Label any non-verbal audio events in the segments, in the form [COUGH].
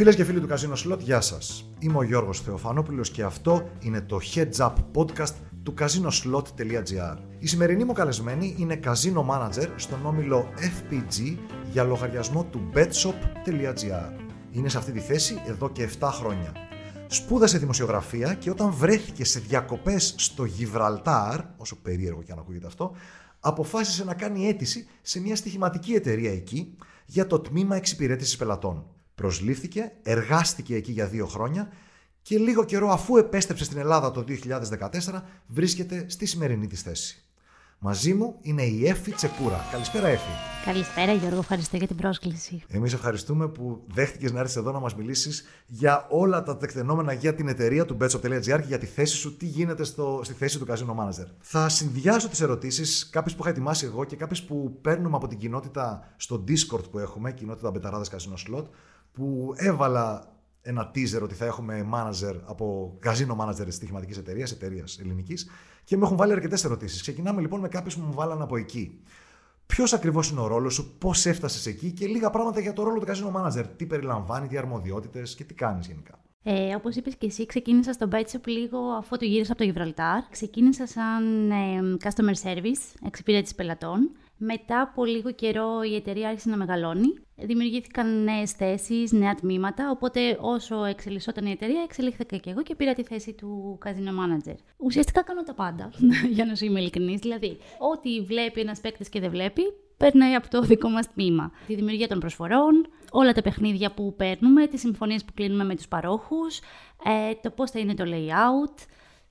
Φίλες και φίλοι του Casino Slot, γεια σας. Είμαι ο Γιώργος Θεοφανόπουλος και αυτό είναι το Heads Up Podcast του casinoslot.gr. Η σημερινή μου καλεσμένη είναι Casino Manager στον όμιλο FPG για λογαριασμό του betshop.gr. Είναι σε αυτή τη θέση εδώ και 7 χρόνια. Σπούδασε δημοσιογραφία και όταν βρέθηκε σε διακοπές στο Γιβραλτάρ, όσο περίεργο και αν ακούγεται αυτό, αποφάσισε να κάνει αίτηση σε μια στοιχηματική εταιρεία εκεί για το τμήμα εξυπηρέτησης πελατών. Προσλήφθηκε, εργάστηκε εκεί για δύο χρόνια και λίγο καιρό αφού επέστρεψε στην Ελλάδα το 2014 βρίσκεται στη σημερινή της θέση. Μαζί μου είναι η Εφη Τσεκούρα. Καλησπέρα, Εφη. Καλησπέρα, Γιώργο. Ευχαριστώ για την πρόσκληση. Εμείς ευχαριστούμε που δέχτηκες να έρθεις εδώ να μας μιλήσεις για όλα τα τεκτενόμενα για την εταιρεία του betshop.gr και για τη θέση σου, τι γίνεται στο, στη θέση του Casino Manager. Θα συνδυάσω τις ερωτήσεις, κάποιες που είχα ετοιμάσει εγώ και κάποιες που παίρνουμε από την κοινότητα στο Discord που έχουμε, κοινότητα Μπεταράδε Casino Slot, που έβαλα ένα teaser ότι θα έχουμε manager από casino manager τη στοιχηματική εταιρεία, εταιρείας ελληνικής, και μου έχουν βάλει αρκετές ερωτήσεις. Ξεκινάμε λοιπόν με κάποιες που μου βάλαν από εκεί. Ποιος ακριβώς είναι ο ρόλος σου, πώς έφτασες εκεί και λίγα πράγματα για το ρόλο του casino manager. Τι περιλαμβάνει, τι αρμοδιότητες και τι κάνεις γενικά. Ε, Όπως είπες και εσύ, ξεκίνησα στο Betshop λίγο αφού το γύρισα από το Γιβραλτάρ. Ξεκίνησα σαν ε, customer service, εξυπηρέτηση πελατών. Μετά από λίγο καιρό η εταιρεία άρχισε να μεγαλώνει. Δημιουργήθηκαν νέες θέσεις, νέα τμήματα. Οπότε, όσο εξελισσόταν η εταιρεία, εξελίχθηκα και εγώ και πήρα τη θέση του casino manager. Ουσιαστικά κάνω τα πάντα, [LAUGHS] για να σου είμαι ειλικρινής. Δηλαδή, ό,τι βλέπει ένας παίκτης και δεν βλέπει, περνάει από το δικό μας τμήμα. Τη δημιουργία των προσφορών, όλα τα παιχνίδια που παίρνουμε, τις συμφωνίες που κλείνουμε με τους παρόχους, ε, το πώς θα είναι το layout,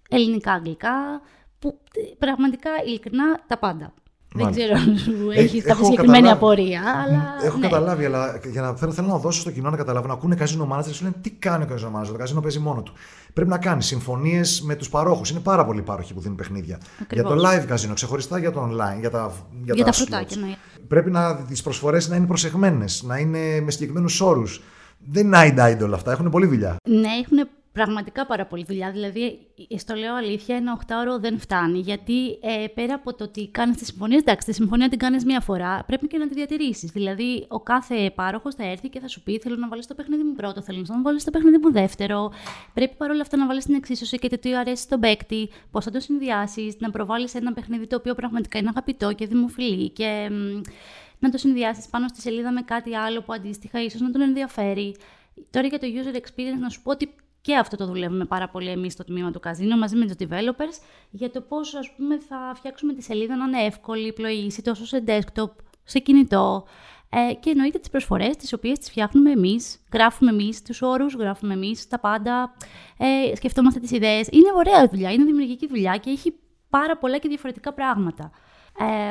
ελληνικά-αγγλικά. Που πραγματικά ειλικρινά τα πάντα. Δεν ξέρω αν σου έχεις κάποια συγκεκριμένη απορία. Αλλά, έχω ναι. καταλάβει, αλλά για να, θέλω, θέλω να δώσω στο κοινό να καταλάβω, να ακούνε καζίνο manager σου λένε τι κάνει ο καζίνο manager; Το καζίνο παίζει μόνο του. Πρέπει να κάνει συμφωνίες με τους παρόχους. Είναι πάρα πολλοί πάροχοι που δίνουν παιχνίδια. Ακριβώς. Για το live καζίνο, ξεχωριστά για το online, για τα, για, για τα, τα φρουτάκια. Ναι. Πρέπει να, τις προσφορές να είναι προσεγμένες, να είναι με συγκεκριμένους όρους. Δεν είναι idle όλα αυτά. Έχουν πολλή δουλειά. Ναι, έχουν πραγματικά πάρα πολύ δουλειά. Δηλαδή, στο λέω αλήθεια, ένα οχτάωρο δεν φτάνει. Γιατί ε, πέρα από το ότι κάνεις τη συμφωνία, εντάξει, τη συμφωνία την κάνεις μία φορά, πρέπει και να τη διατηρήσεις. Δηλαδή, ο κάθε πάροχος θα έρθει και θα σου πει: Θέλω να βάλεις το παιχνίδι μου πρώτο, θέλω να βάλεις το παιχνίδι μου δεύτερο. Πρέπει παρόλα αυτά να βάλεις την εξίσωση και το τι αρέσει στον παίκτη, πώς θα το συνδυάσεις, να προβάλλεις ένα παιχνίδι το οποίο πραγματικά είναι αγαπητό και δημοφιλή. Και να το συνδυάσεις πάνω στη σελίδα με κάτι άλλο που αντίστοιχα ίσως να τον ενδιαφέρει. Τώρα για το user experience, να σου πω ότι και αυτό το δουλεύουμε πάρα πολύ εμείς στο τμήμα του καζίνο μαζί με τους developers για το πώς ας πούμε θα φτιάξουμε τη σελίδα να είναι εύκολη, πλοήγηση τόσο σε desktop, σε κινητό ε, και εννοείται τις προσφορές τις οποίες τις φτιάχνουμε εμείς, γράφουμε εμείς τους όρους, γράφουμε εμείς τα πάντα, ε, σκεφτόμαστε τις ιδέες. Είναι ωραία δουλειά, είναι δημιουργική δουλειά και έχει πάρα πολλά και διαφορετικά πράγματα.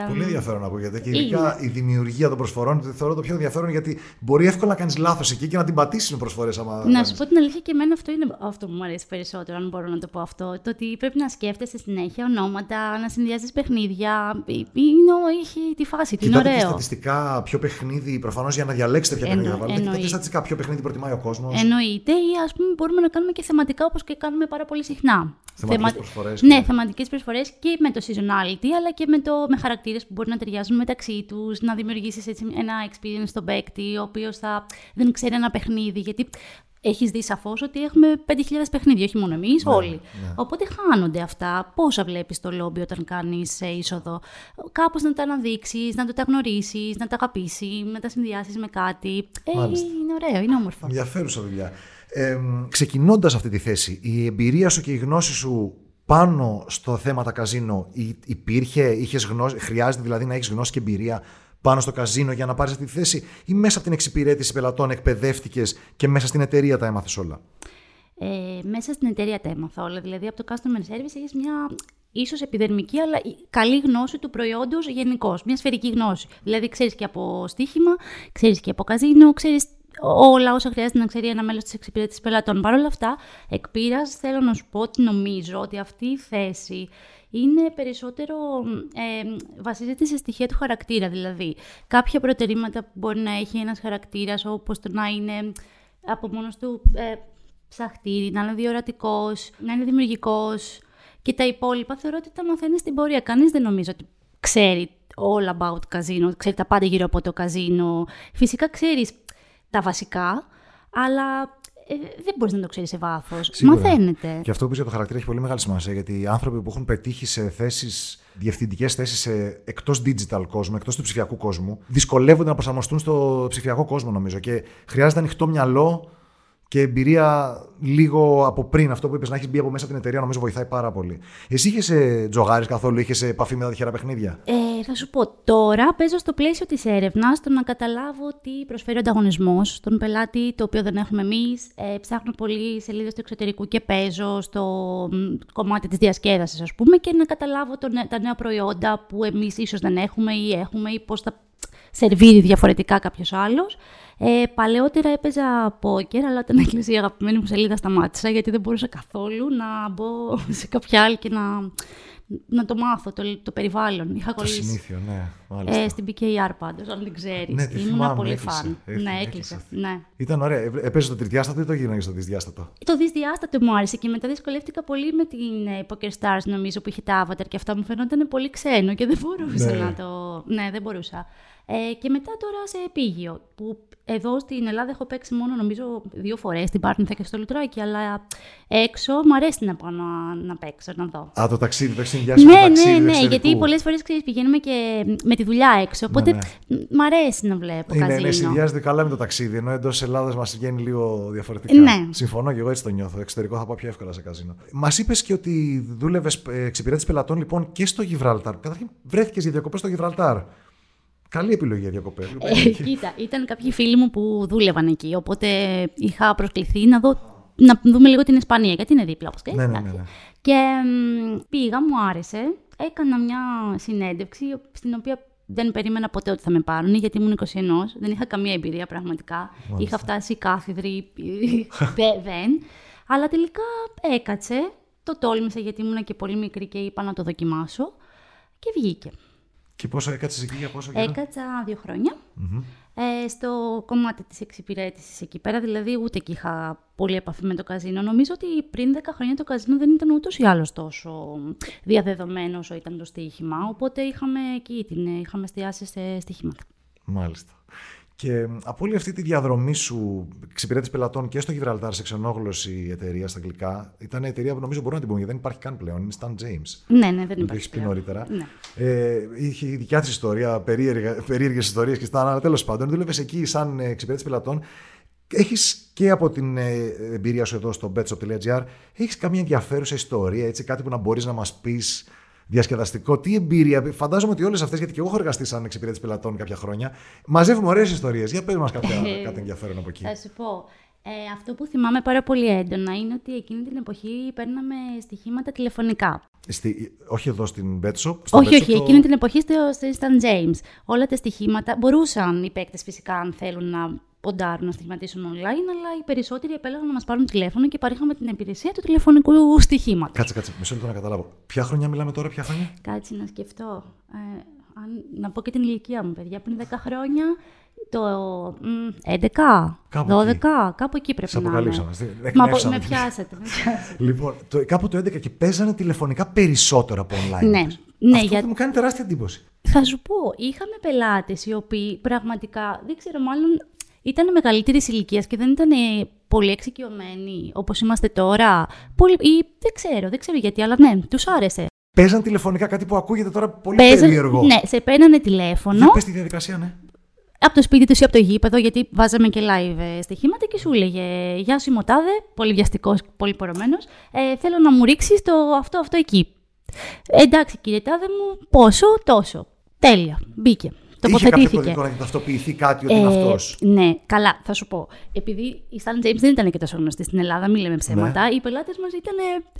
Πολύ ενδιαφέρον ακούγεται. Και ειδικά η δημιουργία των προσφορών θεωρώ το πιο ενδιαφέρον γιατί μπορεί εύκολα να κάνεις λάθος εκεί και να την πατήσεις με προσφορές. Να σου πω την αλήθεια και εμένα αυτό είναι αυτό που μου αρέσει περισσότερο, αν μπορώ να το πω αυτό. Το ότι πρέπει να σκέφτεσαι συνέχεια ονόματα, να συνδυάζεις παιχνίδια. Είναι, έχει τη φάση του. Είναι ωραίο. Και στατιστικά ποιο παιχνίδι, προφανώς για να διαλέξετε ποια παιχνίδια θα βάλετε. Κοιτάτε στατιστικά ποιο παιχνίδι προτιμάει ο κόσμος. Εννοείται, ή ας πούμε μπορούμε να κάνουμε και θεματικά όπως και κάνουμε πάρα πολύ συχνά. Θεματικές προσφορές. Ναι, θεματικές προσφορές και με το seasonality αλλά και με, το, με χαρακτήρες που μπορεί να ταιριάζουν μεταξύ τους, να δημιουργήσεις ένα experience στον παίκτη, ο οποίος δεν ξέρει ένα παιχνίδι. Γιατί έχεις δει σαφώς ότι έχουμε 5.000 παιχνίδια, όχι μόνο εμείς, ναι, όλοι. Ναι. Οπότε χάνονται αυτά. Πόσα βλέπεις το λόμπι όταν κάνεις είσοδο; Κάπως να τα αναδείξεις, να το τα γνωρίσεις, να τα αγαπήσεις, να τα συνδυάσεις με κάτι. Ε, είναι ωραίο, είναι όμορφο. Ενδιαφέρουσα δουλειά. Ε, ξεκινώντας αυτή τη θέση, η εμπειρία σου και η γνώση σου πάνω στο θέμα τα καζίνο υπήρχε, είχες γνώση, χρειάζεται δηλαδή να έχεις γνώση και εμπειρία πάνω στο καζίνο για να πάρεις αυτή τη θέση ή μέσα από την εξυπηρέτηση πελατών εκπαιδεύτηκες και μέσα στην εταιρεία τα έμαθες όλα; Ε, μέσα στην εταιρεία τα έμαθα όλα. Δηλαδή από το customer service έχεις μια ίσως επιδερμική αλλά καλή γνώση του προϊόντος γενικώς, μια σφαιρική γνώση. Δηλαδή ξέρεις και από στοίχημα, ξέρεις και από καζίνο, ξέρεις όλα όσα χρειάζεται να ξέρει ένα μέλος της εξυπηρέτησης πελατών. Παρ' όλα αυτά, εκ θέλω να σου πω ότι νομίζω ότι αυτή η θέση είναι περισσότερο, ε, βασίζεται σε στοιχεία του χαρακτήρα, δηλαδή κάποια προτερήματα που μπορεί να έχει ένας χαρακτήρας, όπως το να είναι από μόνος του ε, ψαχτήρι, να είναι διορατικός, να είναι δημιουργικός και τα υπόλοιπα θεωρώ ότι τα μαθαίνεις στην πορεία. Κανείς δεν νομίζω ότι ξέρει all about καζίνο, ξέρει τα πάντα γύρω από το καζίνο. Φυσικά ξέρεις τα βασικά, αλλά ε, δεν μπορείς να το ξέρεις σε βάθος. Σίγουρα. Μαθαίνεται. Και αυτό που είπες για το χαρακτήρα έχει πολύ μεγάλη σημασία γιατί οι άνθρωποι που έχουν πετύχει σε θέσεις, διευθυντικές θέσεις εκτός digital κόσμου, εκτός του ψηφιακού κόσμου, δυσκολεύονται να προσαρμοστούν στο ψηφιακό κόσμο νομίζω. Και χρειάζεται ανοιχτό μυαλό και εμπειρία λίγο από πριν. Αυτό που είπες να έχεις μπει από μέσα από την εταιρεία νομίζω βοηθάει πάρα πολύ. Εσύ είχες τζογάρι καθόλου, είχες επαφή με τα τυχερά παιχνίδια; Ε, θα σου πω, τώρα παίζω στο πλαίσιο της έρευνας το να καταλάβω τι προσφέρει ο ανταγωνισμός στον πελάτη, το οποίο δεν έχουμε εμείς. Ε, ψάχνω πολύ σελίδες του εξωτερικού και παίζω στο κομμάτι της διασκέδασης, ας πούμε, και να καταλάβω το, τα νέα προϊόντα που εμείς ίσως δεν έχουμε ή έχουμε ή πώς θα σερβίρει διαφορετικά κάποιος άλλος. Ε, παλαιότερα έπαιζα πόκερ, αλλά όταν έκλεισε η αγαπημένη μου σελίδα σταμάτησα γιατί δεν μπορούσα καθόλου να μπω σε κάποια άλλη και να, να το μάθω, το, το περιβάλλον. Είχα το συνήθιο, ναι. Μάλιστα. Ε, στην PKR πάντως, αν δεν ξέρεις. Ναι, Ήμουν πολύ φαν. Ναι, έκλεισε. Ναι. Ήταν ωραία. Ε, έπαιζε το τρισδιάστατο ή το γίναγες στο δυσδιάστατο; Το δυσδιάστατο μου άρεσε και μετά δυσκολεύτηκα πολύ με την ε, Poker Stars, νομίζω, που είχε τα avatar και αυτά μου φαίνονταν πολύ ξένο και δεν μπορούσα ναι. να το. Ναι, δεν μπορούσα. Ε, και μετά τώρα σε επίγειο, που εδώ στην Ελλάδα έχω παίξει μόνο νομίζω δύο φορές στην Πάρνηθα και στο Λουτράκι, αλλά έξω μου αρέσει να πάω να, να παίξω, να δω. Α, το ταξίδι, το ναι, το ταξίδι. Ναι, ναι, γιατί πολλές φορές πηγαίνουμε και με τη δουλειά έξω. Οπότε ναι, ναι. μ' αρέσει να βλέπω είναι, καζίνο. Ναι, συνδυάζεται καλά με το ταξίδι, ενώ εντός Ελλάδας μας βγαίνει λίγο διαφορετικά. Ναι. Συμφωνώ και εγώ έτσι το νιώθω. Εξωτερικό θα πάω πιο εύκολα σε καζίνο. Μας είπες και ότι δούλευες εξυπηρέτηση πελατών λοιπόν και στο Γιβραλτάρ. Καταρχήν βρέθηκες για διακοπές στο Γιβραλτάρ. Καλή επιλογή για διακοπέ. Ε, κοίτα, ήταν κάποιοι φίλοι μου που δούλευαν εκεί, οπότε είχα προσκληθεί να δω να δούμε λίγο την Ισπανία, γιατί είναι δίπλα, όπως ναι, ναι, ναι, ναι. Και πήγα, μου άρεσε, έκανα μια συνέντευξη στην οποία δεν περίμενα ποτέ ότι θα με πάρουν, γιατί ήμουν 21, δεν είχα καμία εμπειρία πραγματικά. Μάλιστα. Είχα φτάσει κάθιδρη, δεν. [LAUGHS] Αλλά τελικά έκατσε, το τόλμησα γιατί ήμουν και πολύ μικρή και είπα να το δοκιμάσω και βγήκε. Και πόσο έκατσε εκεί για πόσο καιρό; Έκατσα δύο χρόνια. Mm-hmm. Ε, στο κομμάτι της εξυπηρέτησης εκεί πέρα, δηλαδή ούτε και είχα πολύ επαφή με το καζίνο. Νομίζω ότι πριν 10 χρόνια το καζίνο δεν ήταν ούτως ή άλλως τόσο διαδεδομένο όσο ήταν το στοίχημα, οπότε είχαμε εκεί, την, είχαμε εστιάσει σε στοίχηματα. Μάλιστα. Και από όλη αυτή τη διαδρομή σου εξυπηρέτηση πελατών και στο Γιβραλτάρ σε ξενόγλωση εταιρεία στα αγγλικά, ήταν η εταιρεία που νομίζω μπορούμε να την πούμε γιατί δεν υπάρχει καν πλέον. Είναι Stan James. Ναι, ναι, δεν υπάρχει. Το έχεις πει νωρίτερα. Ναι. Ε, είχε η δικιά της ιστορία, περίεργες ιστορίες και στα αλλά τέλος πάντων. Δούλευες εκεί σαν εξυπηρέτηση πελατών. Έχεις και από την ε, εμπειρία σου εδώ στο betshop.gr, έχεις καμία ενδιαφέρουσα ιστορία, έτσι, κάτι που να μπορείς να μας πεις διασκεδαστικό. Τι εμπειρία. Φαντάζομαι ότι όλες αυτές, γιατί και εγώ έχω εργαστεί σαν εξυπηρέτηση πελατών κάποια χρόνια, μαζεύουμε ωραίες ιστορίες. Για πες μας ε, κάτι ενδιαφέρον από εκεί. Θα σου πω. Ε, αυτό που θυμάμαι πάρα πολύ έντονα είναι ότι εκείνη την εποχή παίρναμε στοιχήματα τηλεφωνικά. Στη, όχι εδώ στην Bet Shop. όχι, όχι. Εκείνη την εποχή στο, στο Stan James. Όλα τα στοιχήματα μπορούσαν οι παίκτες φυσικά, αν θέλουν να ποντάρουν να στοιχηματίσουν online, αλλά οι περισσότεροι επέλεγαν να μας πάρουν τηλέφωνο και παρήχαμε την υπηρεσία του τηλεφωνικού στοιχήματος. Κάτσε, κάτσε. Μισό λεπτό να καταλάβω. Ποια χρονιά μιλάμε τώρα, ποια χρόνια; Κάτσε να σκεφτώ. Ε, αν, να πω και την ηλικία μου, παιδιά. Πριν 10 χρόνια, το 11, κάπου 12, εκεί. κάπου εκεί πρέπει να είναι. Μα με πιάσετε, με πιάσετε. λοιπόν, το, κάπου το 11 και παίζανε τηλεφωνικά περισσότερο από online. Ναι. Ναι, Αυτό για... μου κάνει τεράστια εντύπωση. Θα σου πω, είχαμε πελάτες οι οποίοι πραγματικά, δεν ξέρω, μάλλον ήταν μεγαλύτερης ηλικίας και δεν ήταν πολύ εξοικειωμένοι όπως είμαστε τώρα. Πολύ, ή δεν ξέρω, δεν ξέρω γιατί, αλλά ναι, τους άρεσε. Παίζαν τηλεφωνικά κάτι που ακούγεται τώρα πολύ Παίζαν, περίεργο. Ναι, σε παίρνανε τηλέφωνο. Για πες τη διαδικασία, ναι. Από το σπίτι τους ή από το γήπεδο, γιατί βάζαμε και live ε, στοιχήματα και σου έλεγε Γεια σου, Μωτάδε, πολύ βιαστικός, πολύ πορωμένος. Ε, θέλω να μου ρίξεις το αυτό, αυτό εκεί. Ε, εντάξει, κύριε Τάδε μου, πόσο, τόσο. Τέλεια, μπήκε. Τοποθετήθηκε. Είχε κάποιο να ταυτοποιηθεί κάτι ότι ε, είναι αυτός. Ναι, καλά, θα σου πω. Επειδή η Stan James δεν ήταν και τόσο γνωστή στην Ελλάδα, μην λέμε ψέματα, ναι. οι πελάτες μας ήταν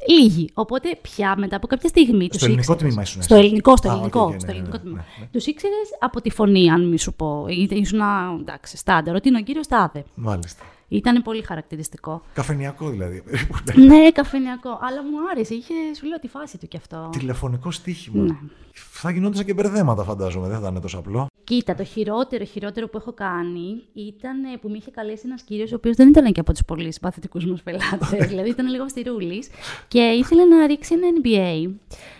λίγοι. Οπότε πια μετά από κάποια στιγμή. Στο ελληνικό τμήμα ήσουν. Στο ελληνικό, στο ελληνικό. στο ελληνικό τμήμα. Τους ήξερες από τη φωνή, αν μη σου πω. Ήσουν εντάξει, στάνταρ, ότι είναι ο κύριος Τάδε. Μάλιστα. Ήταν πολύ χαρακτηριστικό. Καφενιακό δηλαδή. [LAUGHS] ναι, καφενιακό. Αλλά μου άρεσε. Είχε, σου λέω, τη φάση του κι αυτό. Τηλεφωνικό στοίχημα. Ναι. Θα γινόντουσαν και μπερδέματα, φαντάζομαι. Δεν θα είναι τόσο απλό. Κοίτα, το χειρότερο, χειρότερο που έχω κάνει ήταν που με είχε καλέσει ένας κύριος, ο οποίος δεν ήταν και από τους πολύ συμπαθητικούς μας πελάτες. [LAUGHS] δηλαδή ήταν λίγο στηρούλη και ήθελε να ρίξει ένα NBA.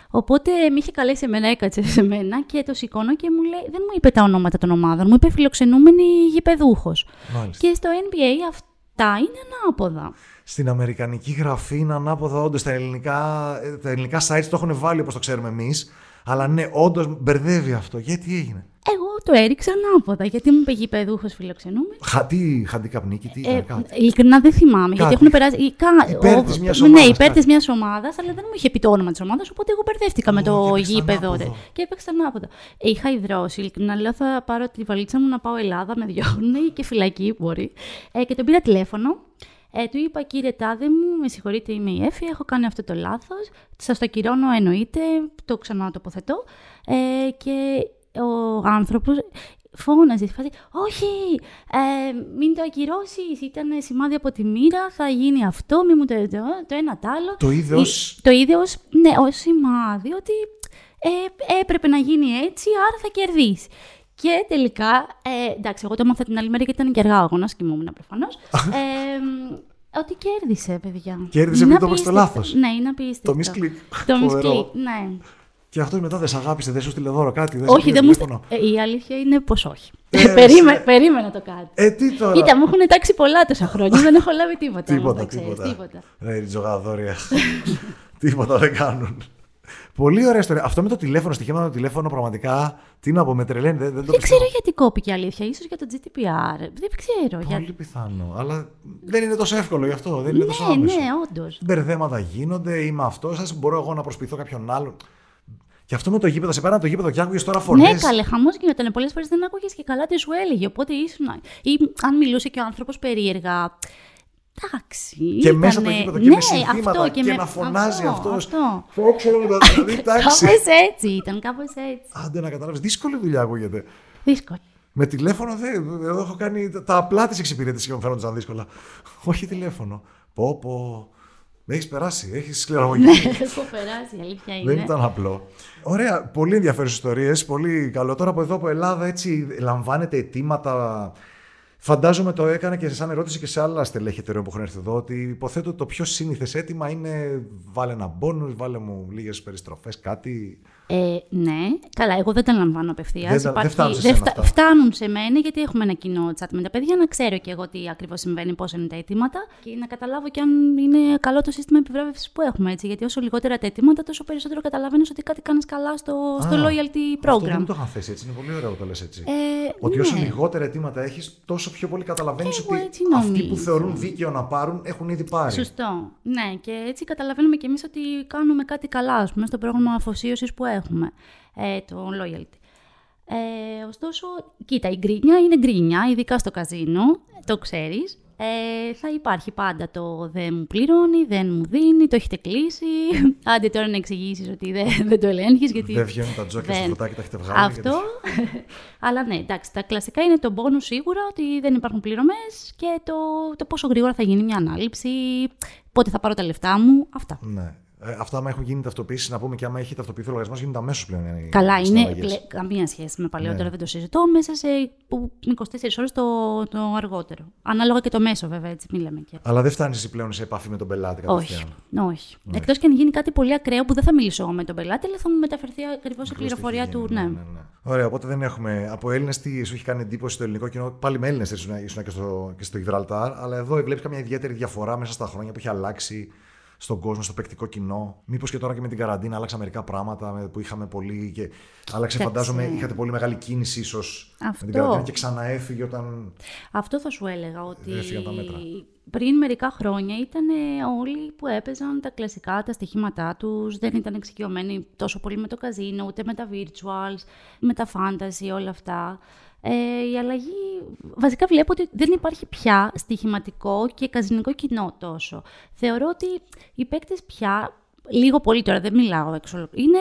Οπότε με είχε καλέσει εμένα, έκατσε σε μένα και το σηκώνω και μου λέει, δεν μου είπε τα ονόματα των ομάδων, μου είπε φιλοξενούμενη γηπεδούχος. Και στο NBA αυτά είναι ανάποδα. Στην αμερικανική γραφή είναι ανάποδα, όντως. Τα ελληνικά, τα ελληνικά sites το έχουν βάλει όπως το ξέρουμε εμείς. Αλλά ναι, όντως μπερδεύει αυτό. Γιατί έγινε; Εγώ το έριξα ανάποδα, γιατί μου είπε γηπεδούχος φιλοξενούμενος. Χα, τι χαντικαπνίκη, τι ήταν Ε, κάτι. ειλικρινά δεν θυμάμαι, Κάτι. γιατί έχουν περάσει. ή κα- Υπέρ ο- της μιας Ναι, ομάδας, υπέρ κάτι. τη μιας ομάδας, αλλά δεν μου είχε πει το όνομα της ομάδας, οπότε εγώ μπερδεύτηκα με Ω, το και έπαιξε γήπεδο. ανάποδο. ρε. Και έπαιξα ανάποδα. Ε, Είχα υδρώσει, ειλικρινά λέω θα πάρω τη βαλίτσα μου να πάω Ελλάδα, με διώχνουν ή και φυλακή μπορεί. Ε, και τον πήρα τηλέφωνο. Ε, του είπα, κύριε Τάδε μου, με συγχωρείτε, είμαι η Εφη, έχω κάνει αυτό το λάθος. Σας το κυρώνω, εννοείται, το ξανατοποθετώ. Ε, και ο άνθρωπος φώναζε στη φάση, όχι, ε, μην το ακυρώσεις, ήταν σημάδι από τη μοίρα, θα γίνει αυτό, μην μου το, το, το ένα τ' άλλο. Το είδε ως- Ε, Το είδε ως, ναι, ως σημάδι ότι ε, έπρεπε να γίνει έτσι, άρα θα κερδίσεις. Και τελικά, ε, εντάξει, εγώ το έμαθα την άλλη μέρα γιατί ήταν και αργά ο αγώνας, κοιμόμουν προφανώς, [LAUGHS] ε, ότι κέρδισε, παιδιά. Κέρδισε Είναι επειδή το έπαιξε το απίστευτο. λάθος. Ναι, είναι απίστευτο. Το misclick. Το Φοβερό. misclick, ναι. Και αυτό μετά δεν σε αγάπησε, δεν σου στείλε δώρο κάτι. Δεν σε Όχι, πήρε δεν μου τηλέφωνο. στε- ε, Η αλήθεια είναι πως όχι. Ε, Περίμε, σε- περίμενα το κάτι. Ε, τι τώρα; Κοίτα, μου έχουν τάξει πολλά τόσα χρόνια, δεν έχω λάβει τίποτα. όμως, [LAUGHS] Τίποτα, να ξέρεις, τίποτα. τίποτα. Ρε, ριζογαδόρια. [LAUGHS] τίποτα δεν κάνουν. Πολύ ωραία ιστορία. Αυτό με το τηλέφωνο, στοιχείο με το τηλέφωνο, πραγματικά. Τι να πω, με τρελαίνει. Δεν, δεν το Δεν πιστεύω. ξέρω γιατί κόπηκε αλήθεια, ίσως για το GDPR. Δεν ξέρω. Πολύ Για... πιθανό. Αλλά δεν είναι τόσο εύκολο γι' αυτό. Δεν είναι τόσο Ναι, άμεσο. ναι, όντως. Μπερδέματα γίνονται, είμαι αυτός σα. Μπορώ εγώ να προσποιηθώ κάποιον άλλον. Και αυτό με το γήπεδο, σε πέραν το γήπεδο και άκουγες τώρα φωνέ. Ναι, καλέ, χαμός γινόταν. Πολλές φορές δεν άκουγες και καλά τι σου έλεγε. Οπότε ήσουν. ή αν μιλούσε και ο άνθρωπος περίεργα. Εντάξει. Και ήτανε- μέσα το γήπεδο και ναι, με συνθήματα αυτό, και, με- να φωνάζει αυτό. αυτός. αυτό. Το ξέρω, δηλαδή, [LAUGHS] εντάξει. Κάπως έτσι ήταν, κάπως έτσι. Άντε να καταλάβεις. Δύσκολη δουλειά ακούγεται. Δύσκολο. Με τηλέφωνο δεν. Εγώ έχω κάνει τα απλά της εξυπηρέτησης και μου φαίνονταν δύσκολα. Όχι τηλέφωνο. Πω, πω. Με έχεις περάσει, έχεις σκληραγωγή. [LAUGHS] Ναι, έχω περάσει, η αλήθεια είναι. Δεν ήταν απλό. Ωραία, πολύ ενδιαφέρουσες ιστορίες. Πολύ καλό. Τώρα από εδώ από Ελλάδα έτσι λαμβάνετε αιτήματα. Φαντάζομαι το έκανα και σαν ερώτηση και σε άλλα στελέχη εταιρεών που έχουν έρθει εδώ. Ότι υποθέτω το πιο σύνηθες αίτημα είναι βάλε ένα μπόνου, βάλε μου λίγες περιστροφές, κάτι. Ε, ναι, καλά, εγώ δεν τα λαμβάνω απευθείας. Δεν τα- δεν φτάνουν σε σένα αυτά. Φτάνουν σε μένα γιατί έχουμε ένα κοινό chat με τα παιδιά να ξέρω και εγώ τι ακριβώς συμβαίνει, πώ είναι τα αιτήματα και να καταλάβω και αν είναι καλό το σύστημα επιβράβευσης που έχουμε. Έτσι, γιατί όσο λιγότερα τα αιτήματα, τόσο περισσότερο καταλαβαίνεις ότι κάτι κάνεις καλά στο, στο Α, loyalty Αυτό δεν program. μου το είχαν θέσει έτσι. Είναι πολύ ωραίο που το λες έτσι. Ε, ότι όσο ναι. λιγότερα αιτήματα έχεις, τόσο πιο πολύ καταλαβαίνεις Και εγώ ότι έτσι αυτοί που νομίζω. θεωρούν δίκαιο να πάρουν έχουν ήδη πάρει. Σωστό. Ναι, και έτσι καταλαβαίνουμε κι εμείς ότι κάνουμε κάτι καλά, ας πούμε, στο πρόγραμμα αφοσίωσης που έχουμε, ε, το loyalty. Ε, ωστόσο, κοίτα, η γκρίνια είναι γκρίνια, ειδικά στο καζίνο, το ξέρεις. Ε, θα υπάρχει πάντα το δεν μου πληρώνει, δεν μου δίνει, το έχετε κλείσει. [LAUGHS] Άντε τώρα να εξηγήσεις ότι δεν, δεν το ελέγχεις, γιατί... Δεν βγαίνουν τα τζόκια στο δεν- φωτάκι, τα έχετε βγάλει. Αυτό. [LAUGHS] Αλλά ναι, εντάξει, τα κλασικά είναι το μπόνου σίγουρα ότι δεν υπάρχουν πληρωμές και το, το πόσο γρήγορα θα γίνει μια ανάληψη, πότε θα πάρω τα λεφτά μου, αυτά. Ναι. Ε, αυτά, άμα έχουν γίνει ταυτοποιήσει, να πούμε και άμα έχει ταυτοποιηθεί ο λογαριασμός, γίνεται αμέσως πλέον. οι Καλά, είναι συναλλαγές. πλε- καμία σχέση με παλαιότερα, Ναι. δεν το συζητώ. Μέσα σε που- 24 ώρες το, το αργότερο. Ανάλογα και το μέσο, βέβαια, έτσι μην λέμε και. Αλλά δεν φτάνεις εσύ πλέον σε επαφή με τον πελάτη Όχι, κατευθείαν. όχι. Εκτός και αν γίνει κάτι πολύ ακραίο που δεν θα μιλήσω εγώ με τον πελάτη, αλλά θα μου μεταφερθεί ακριβώς η πληροφορία Ακριβώς του. τι έχει Ναι. γίνει, Ωραία, οπότε δεν έχουμε. Από Έλληνες τι σου έχει κάνει εντύπωση το ελληνικό κοινό; Πάλι με Έλληνες ήσουν, ήσουν και, στο, και στο Γιβραλτάρ, αλλά εδώ βλέπεις καμιά ιδιαίτερη διαφορά μέσα στα χρόνια που έχει αλλάξει στον κόσμο, στο παικτικό κοινό. Μήπως και τώρα και με την καραντίνα άλλαξαν μερικά πράγματα με- που είχαμε πολύ. Και άλλαξε, Κάτσε. φαντάζομαι, είχατε πολύ μεγάλη κίνηση ίσως με Αυτό. την καραντίνα και ξαναέφυγε όταν. Αυτό θα σου έλεγα ότι Έφυγαν τα μέτρα. πριν μερικά χρόνια ήταν όλοι που έπαιζαν τα κλασικά, τα στοιχήματά τους, δεν ήταν εξοικειωμένοι τόσο πολύ με το καζίνο, ούτε με τα virtuals, με τα fantasy, όλα αυτά. Ε, η αλλαγή, βασικά βλέπω ότι δεν υπάρχει πια στοιχηματικό και καζινικό κοινό τόσο. Θεωρώ ότι οι παίκτες πια Λίγο πολύ τώρα, δεν μιλάω έξω. Είναι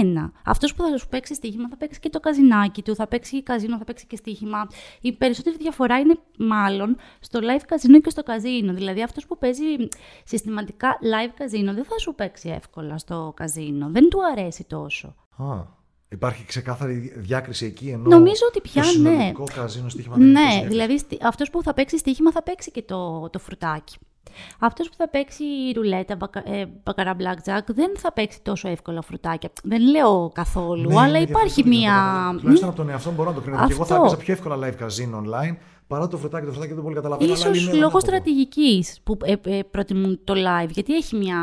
ένα. Αυτός που θα σου παίξει στοίχημα θα παίξει και το καζινάκι του, θα παίξει καζίνο, θα παίξει και στοίχημα. Η περισσότερη διαφορά είναι μάλλον στο live καζίνο και στο καζίνο. Δηλαδή, αυτός που παίζει συστηματικά live καζίνο δεν θα σου παίξει εύκολα στο καζίνο. Δεν του αρέσει τόσο. Α, υπάρχει ξεκάθαρη διάκριση εκεί ενώ. Νομίζω ότι πια, το ναι. συνολικό καζίνο στοίχημα δεν είναι τόσο Ναι, διάκριση. δηλαδή αυτός που θα παίξει στοίχημα θα παίξει και το, το φρουτάκι. Αυτός που θα παίξει ρουλέτα, μπακα, ε, μπακαρά blackjack, δεν θα παίξει τόσο εύκολα φρουτάκια. Δεν λέω καθόλου, Ναι, αλλά είναι υπάρχει διαφορετικό, μία. δεν το καταλαβαίνω. Τουλάχιστον από τον εαυτό μου μπορώ να το κρίνω. Και εγώ θα Αυτό. έπαιζα πιο εύκολα live casino online παρά το φρετάκι. Το φρετάκι δεν πολύ καταλαβαίνω. Ίσως λόγω στρατηγικής που ε, ε, προτιμούν το live, γιατί έχει μια.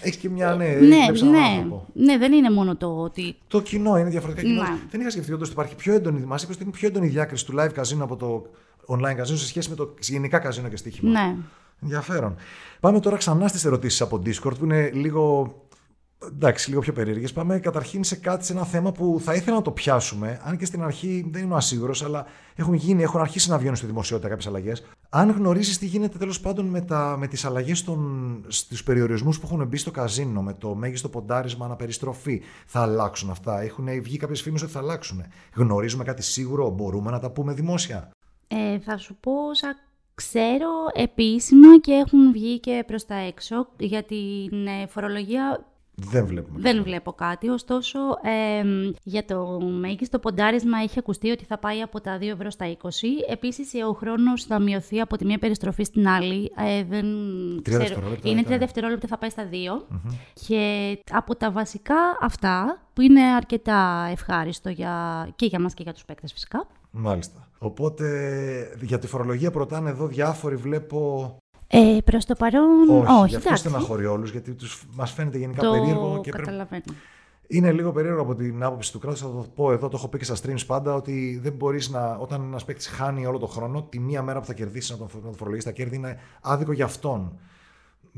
Έχει και μια, ναι, ναι, ναι, ναι, δεν είναι μόνο το ότι. Το κοινό είναι διαφορετικά. Ναι. Δεν είχα σκεφτεί ότι υπάρχει πιο έντονη. Μας είπες ότι είναι πιο έντονη η διάκριση του live καζίνο από το online καζίνο σε σχέση με το γενικά καζίνο και στοίχημα. Ναι. Ενδιαφέρον. Πάμε τώρα ξανά στις ερωτήσεις από Discord που είναι λίγο εντάξει, λίγο πιο περίεργες. Πάμε καταρχήν σε κάτι, σε ένα θέμα που θα ήθελα να το πιάσουμε, αν και στην αρχή δεν είμαι ασίγουρο, αλλά έχουν γίνει, έχουν αρχίσει να βγαίνουν στη δημοσιότητα κάποιες αλλαγές. Αν γνωρίζεις τι γίνεται τέλος πάντων με, με τις αλλαγές στους περιορισμούς που έχουν μπει στο καζίνο, με το μέγιστο ποντάρισμα αναπεριστροφή, θα αλλάξουν αυτά; Έχουν βγει κάποιες φήμες ότι θα αλλάξουν. Γνωρίζουμε κάτι σίγουρο, μπορούμε να τα πούμε δημόσια; Ε, θα σου πω όσα ξέρω επίσημα και έχουν βγει και προς τα έξω για την ε, φορολογία δεν βλέπουμε. Δεν βλέπω κάτι. Ωστόσο, ε, για το μέγιστο ποντάρισμα έχει ακουστεί ότι θα πάει από τα 2 ευρώ στα 20. Επίσης, ο χρόνος θα μειωθεί από τη μία περιστροφή στην άλλη. Ε, δεν ξέρω. Είναι 3 δευτερόλεπτα, θα πάει στα 2. mm Και από τα βασικά αυτά, που είναι αρκετά ευχάριστο για, και για μας και για τους παίκτες φυσικά. Μάλιστα. Οπότε για τη φορολογία που ρωτάνε εδώ διάφοροι βλέπω ε, Προς το παρόν, όχι. όχι γι' αυτό στεναχωρεί όλους, γιατί μας φαίνεται γενικά το περίεργο. Και καταλαβαίνω. Είναι λίγο περίεργο από την άποψη του κράτους. Θα το πω εδώ, το έχω πει και στα streams πάντα, ότι δεν μπορείς να, όταν ένας παίκτης χάνει όλο τον χρόνο, τη μία μέρα που θα κερδίσει να τον, να τον φορολογήσει τα κέρδη είναι άδικο για αυτόν.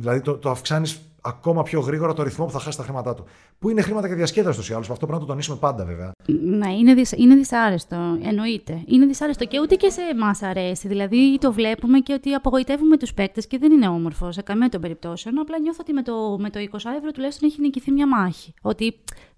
Δηλαδή το, το αυξάνεις ακόμα πιο γρήγορα το ρυθμό που θα χάσει τα χρήματά του. Που είναι χρήματα και διασκέδαση του ή άλλου. Αυτό πρέπει να το τονίσουμε πάντα βέβαια. Ναι, είναι, δυσ, είναι δυσάρεστο. Εννοείται. Είναι δυσάρεστο και ούτε και σε εμάς αρέσει. Δηλαδή το βλέπουμε και ότι απογοητεύουμε τους παίκτες και δεν είναι όμορφο σε καμία των περιπτώσεων. Απλά νιώθω ότι με το, με το 20 ευρώ τουλάχιστον έχει νικηθεί μια μάχη. Ότι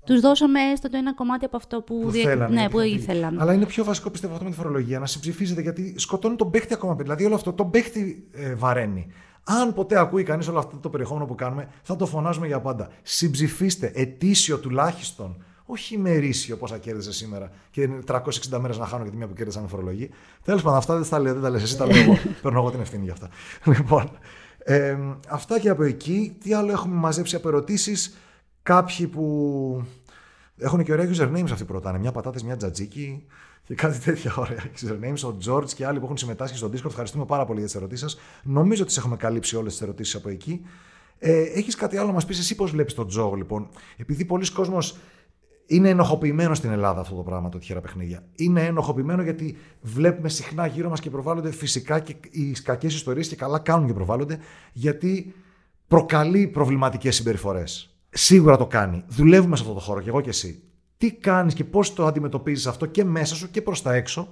τους δώσαμε έστω το ένα κομμάτι από αυτό που, που, θέλανε, ναι, που ήθελαν. Αλλά είναι πιο βασικό πιστεύω αυτό με τη φορολογία να συμψηφίζεται γιατί σκοτώνει τον παίχτη ακόμα. Δηλαδή όλο αυτό τον παίχτη ε, βαραίνει. Αν ποτέ ακούει κανείς όλο αυτό το περιεχόμενο που κάνουμε, θα το φωνάζουμε για πάντα. Συμψηφίστε ετήσιο τουλάχιστον. Όχι ημερήσιο πόσα κέρδισε σήμερα και 360 μέρες να χάνω για τη μία που κέρδισα με φορολογή. Τέλος πάντων, αυτά δεν τα λέω, δεν τα λες. Εσύ τα λέω εγώ. [LAUGHS] Παίρνω εγώ την ευθύνη για αυτά. Λοιπόν, ε, αυτά και από εκεί. Τι άλλο έχουμε μαζέψει από ερωτήσεις; Κάποιοι που έχουν και ωραία usernames αυτοί που ρωτάνε. Μια πατάτες, μια τζατζίκι και κάτι τέτοια ωραία usernames. Ο George και άλλοι που έχουν συμμετάσχει στο Discord. Ευχαριστούμε πάρα πολύ για τις ερωτήσεις σας. Νομίζω ότι έχουμε καλύψει όλες τις ερωτήσεις από εκεί. Ε, Έχεις κάτι άλλο να μας πεις, εσύ πώς βλέπεις τον Τζόγο, λοιπόν; Επειδή πολλοί κόσμοι είναι ενοχοποιημένος στην Ελλάδα αυτό το πράγμα, το τυχερά παιχνίδια. Είναι ενοχοποιημένο γιατί βλέπουμε συχνά γύρω μας και προβάλλονται φυσικά και οι κακές ιστορίες και καλά κάνουν και προβάλλονται γιατί προκαλεί προβληματικές συμπεριφορές. Σίγουρα το κάνει. Δουλεύουμε σε αυτό το χώρο και εγώ και εσύ τι κάνεις και πώς το αντιμετωπίζεις αυτό και μέσα σου και προς τα έξω,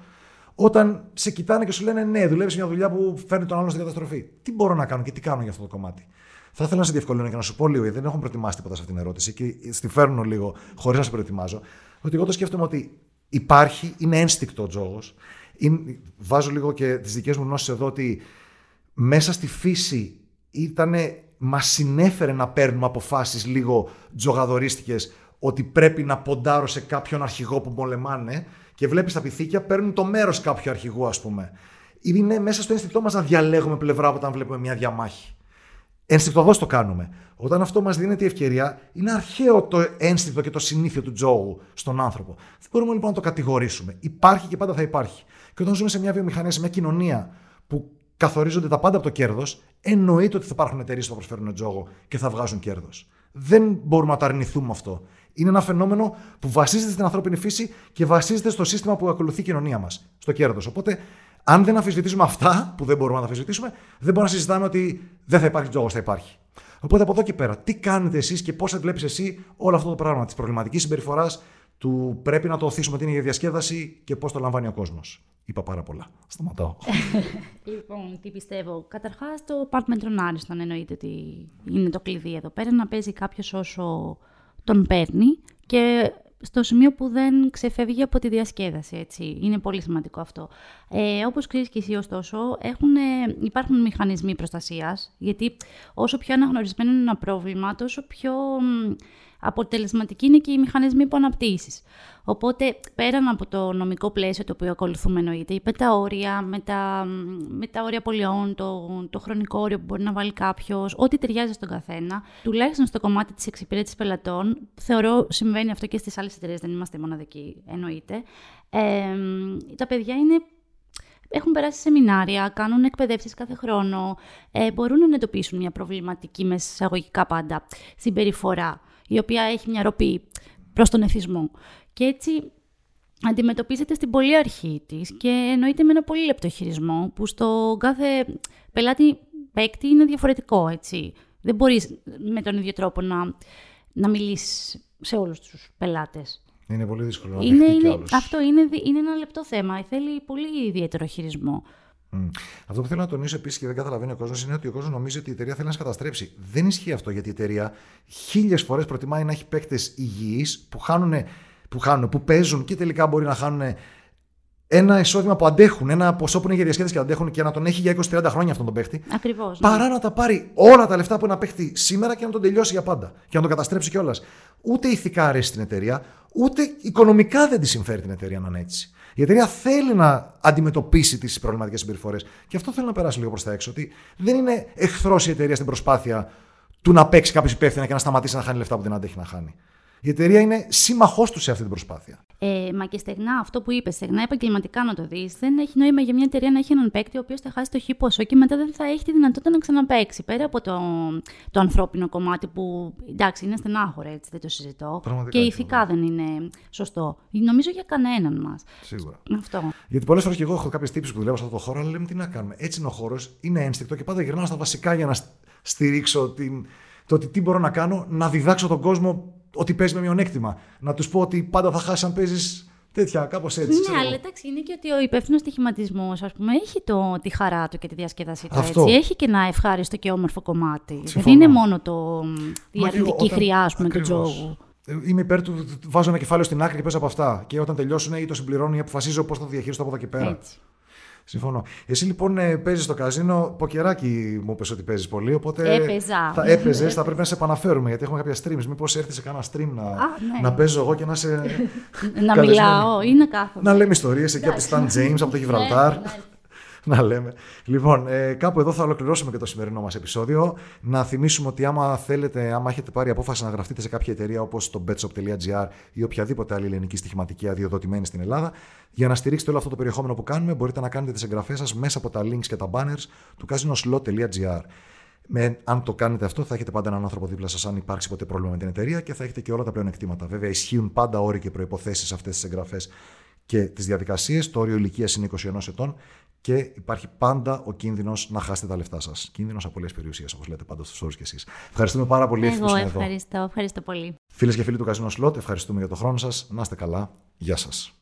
όταν σε κοιτάνε και σου λένε Ναι, δουλεύεις μια δουλειά που φέρνει τον άλλον στην καταστροφή. Τι μπορώ να κάνω και τι κάνω για αυτό το κομμάτι. Θα ήθελα να σε διευκολύνω και να σου πω λίγο, δεν έχω προετοιμάσει τίποτα σε αυτήν την ερώτηση και στη φέρνω λίγο χωρίς να σε προετοιμάζω. Ότι εγώ το σκέφτομαι ότι υπάρχει, είναι ένστικτο ο τζόγος. Βάζω λίγο και τις δικές μου γνώσεις εδώ ότι μέσα στη φύση ήταν, μας συνέφερε να παίρνουμε αποφάσεις λίγο τζογαδορίστικες ότι πρέπει να ποντάρω σε κάποιον αρχηγό που μολεμάνε και βλέπεις τα πυθίκια παίρνουν το μέρος κάποιου αρχηγού, ας πούμε. Είναι μέσα στο ένστικτό μας να διαλέγουμε πλευρά όταν βλέπουμε μια διαμάχη. Ενστικτοδός το κάνουμε. Όταν αυτό μας δίνεται η ευκαιρία, είναι αρχαίο το ένστικτο και το συνήθειο του τζόγου στον άνθρωπο. Δεν μπορούμε λοιπόν να το κατηγορήσουμε. Υπάρχει και πάντα θα υπάρχει. Και όταν ζούμε σε μια βιομηχανία, σε μια κοινωνία που καθορίζονται τα πάντα από το κέρδος, εννοείται ότι θα υπάρχουν εταιρείες που θα προσφέρουν τζόγο και θα βγάζουν κέρδος. Δεν μπορούμε να το αρνηθούμε αυτό. Είναι ένα φαινόμενο που βασίζεται στην ανθρώπινη φύση και βασίζεται στο σύστημα που ακολουθεί η κοινωνία μας, στο κέρδος. Οπότε, αν δεν αμφισβητήσουμε αυτά, που δεν μπορούμε να τα αμφισβητήσουμε, δεν μπορούμε να συζητάμε ότι δεν θα υπάρχει τζόγος, θα υπάρχει. Οπότε από εδώ και πέρα, τι κάνετε εσείς και πώς θα βλέπει εσύ όλο αυτό το πράγμα της προβληματικής συμπεριφοράς, του πρέπει να το οθήσουμε την ίδια διασκέδαση και πώς το λαμβάνει ο κόσμος. Είπα πάρα πολλά. Σταματάω. [LAUGHS] λοιπόν, τι πιστεύω. Καταρχάς, το πάρτμεντρον άριστον εννοείται ότι είναι το κλειδί εδώ πέρα. Να παίζει κάποιος όσο τον παίρνει και στο σημείο που δεν ξεφεύγει από τη διασκέδαση. Έτσι. Είναι πολύ σημαντικό αυτό. Ε, όπως ξέρεις και εσύ ωστόσο, έχουν, υπάρχουν μηχανισμοί προστασίας, γιατί όσο πιο αναγνωρισμένο είναι ένα πρόβλημα, τόσο πιο αποτελεσματικοί είναι και οι μηχανισμοί που αναπτύσσεις. Οπότε, πέραν από το νομικό πλαίσιο το οποίο ακολουθούμε εννοείται, με τα όρια, με τα, με τα όρια πολιών, το, το χρονικό όριο που μπορεί να βάλει κάποιος, ό,τι ταιριάζει στον καθένα, τουλάχιστον στο κομμάτι της εξυπηρέτησης πελατών, θεωρώ συμβαίνει αυτό και στις άλλες εταιρείες, δεν είμαστε μοναδικοί, εννοείται. Ε, τα παιδιά είναι έχουν περάσει σεμινάρια, κάνουν εκπαιδεύσεις κάθε χρόνο, ε, μπορούν να εντοπίσουν μια προβληματική με εισαγωγικά πάντα συμπεριφορά, η οποία έχει μια ροπή προς τον εθισμό. Και έτσι αντιμετωπίζεται στην πολύ αρχή της και εννοείται με ένα πολύ λεπτό χειρισμό που στο κάθε πελάτη παίκτη είναι διαφορετικό, έτσι. Δεν μπορείς με τον ίδιο τρόπο να, να μιλήσεις σε όλους τους πελάτες. Είναι πολύ δύσκολο να είναι, είναι, Αυτό είναι, είναι ένα λεπτό θέμα. Θέλει πολύ ιδιαίτερο χειρισμό. Mm. Αυτό που θέλω να τονίσω επίσης και δεν καταλαβαίνει ο κόσμος είναι ότι ο κόσμος νομίζει ότι η εταιρεία θέλει να σε καταστρέψει. Δεν ισχύει αυτό γιατί η εταιρεία χίλιες φορές προτιμάει να έχει παίκτες υγιείς που χάνουν, που χάνουν, που παίζουν και τελικά μπορεί να χάνουν ένα εισόδημα που αντέχουν, ένα ποσό που είναι για διασκέδαση και αντέχουν και να τον έχει για 20-30 χρόνια αυτόν τον παίχτη. Ακριβώς. Ναι. Παρά να τα πάρει όλα τα λεφτά που ένα παίχτη σήμερα και να τον τελειώσει για πάντα. Και να τον καταστρέψει κιόλας. Ούτε ηθικά αρέσει την εταιρεία, ούτε οικονομικά δεν τη συμφέρει την εταιρεία να είναι έτσι. Η εταιρεία θέλει να αντιμετωπίσει τις προβληματικές συμπεριφορές. Και αυτό θέλω να περάσει λίγο προς τα έξω. Ότι δεν είναι εχθρός η εταιρεία στην προσπάθεια του να παίξει κάποιος υπεύθυνα και να σταματήσει να χάνει λεφτά που δεν αντέχει να χάνει. Η εταιρεία είναι σύμμαχός του σε αυτή την προσπάθεια. Ε, μα και στεγνά, αυτό που είπες, στεγνά επαγγελματικά να το δεις, δεν έχει νόημα για μια εταιρεία να έχει έναν παίκτη ο οποίος θα χάσει το χ ποσό και μετά δεν θα έχει τη δυνατότητα να ξαναπέξει. Πέρα από το, το ανθρώπινο κομμάτι που εντάξει είναι στενάχωρο, έτσι δεν το συζητώ. Πραγματικά, και ηθικά δεν είναι σωστό. Νομίζω για κανέναν μας. Σίγουρα. Αυτό. Γιατί πολλές φορές και εγώ έχω κάποιες τύψει που δουλεύω σε αυτό το χώρο, αλλά λέμε τι να κάνουμε. Έτσι είναι ο χώρος, είναι ένστικτο και πάντα γυρνάω στα βασικά για να στηρίξω την, το ότι τι μπορώ να κάνω, να διδάξω τον κόσμο ότι παίζεις με μειονέκτημα. Να τους πω ότι πάντα θα χάσεις αν παίζεις τέτοια, κάπως έτσι. Ναι, αλλά εντάξει, είναι και ότι ο υπεύθυνος στοιχηματισμός, ας πούμε, έχει το, τη χαρά του και τη διασκέδασή του. Έτσι. Έχει και ένα ευχάριστο και όμορφο κομμάτι. Δεν είναι μόνο το, η αρνητική χρειά, ας πούμε, του τζόγου. Είμαι υπέρ του, βάζω ένα κεφάλαιο στην άκρη και παίζω από αυτά. Και όταν τελειώσουν ή το συμπληρώνω ή αποφασίζω πώς θα το διαχειριστώ από εδώ και πέρα. Έτσι. Συμφωνώ. Εσύ λοιπόν ε, παίζεις στο καζίνο. Ποκεράκι μου είπες ότι παίζεις πολύ. Οπότε Έπαιζα. Θα έπαιζες, θα πρέπει να σε επαναφέρουμε γιατί έχουμε κάποια streams. Μήπως έρθεις σε κάνα stream να, Α, ναι. να παίζω εγώ και να σε. να μιλάω ή να κάθομαι. Να λέμε ιστορίες εκεί από τη Stan James, από το Γιβραλτάρ. Ναι, ναι. να λέμε. Λοιπόν, ε, κάπου εδώ θα ολοκληρώσουμε και το σημερινό μας επεισόδιο. Να θυμίσουμε ότι άμα θέλετε, άμα έχετε πάρει απόφαση να γραφτείτε σε κάποια εταιρεία όπως το betshop.gr ή οποιαδήποτε άλλη ελληνική στοιχηματική αδειοδοτημένη στην Ελλάδα, για να στηρίξετε όλο αυτό το περιεχόμενο που κάνουμε, μπορείτε να κάνετε τις εγγραφές σας μέσα από τα links και τα banners του casinoslot.gr. Με, αν το κάνετε αυτό, θα έχετε πάντα έναν άνθρωπο δίπλα σας, αν υπάρξει ποτέ πρόβλημα με την εταιρεία και θα έχετε και όλα τα πλεονεκτήματα. Βέβαια, ισχύουν πάντα όροι και προποθέσει σε αυτές τις εγγραφές και τις διαδικασίες. Το όριο ηλικίας είναι 21 ετών και υπάρχει πάντα ο κίνδυνος να χάσετε τα λεφτά σας. Κίνδυνος απολύτως περιουσίας, όπως λέτε πάντα στους όρους κι εσείς. Ευχαριστούμε πάρα πολύ Εγώ ευχαριστώ, ευχαριστώ πολύ. Φίλες και φίλοι του Καζίνο Σλότ, ευχαριστούμε για τον χρόνο σας. Να είστε καλά. Γεια σας.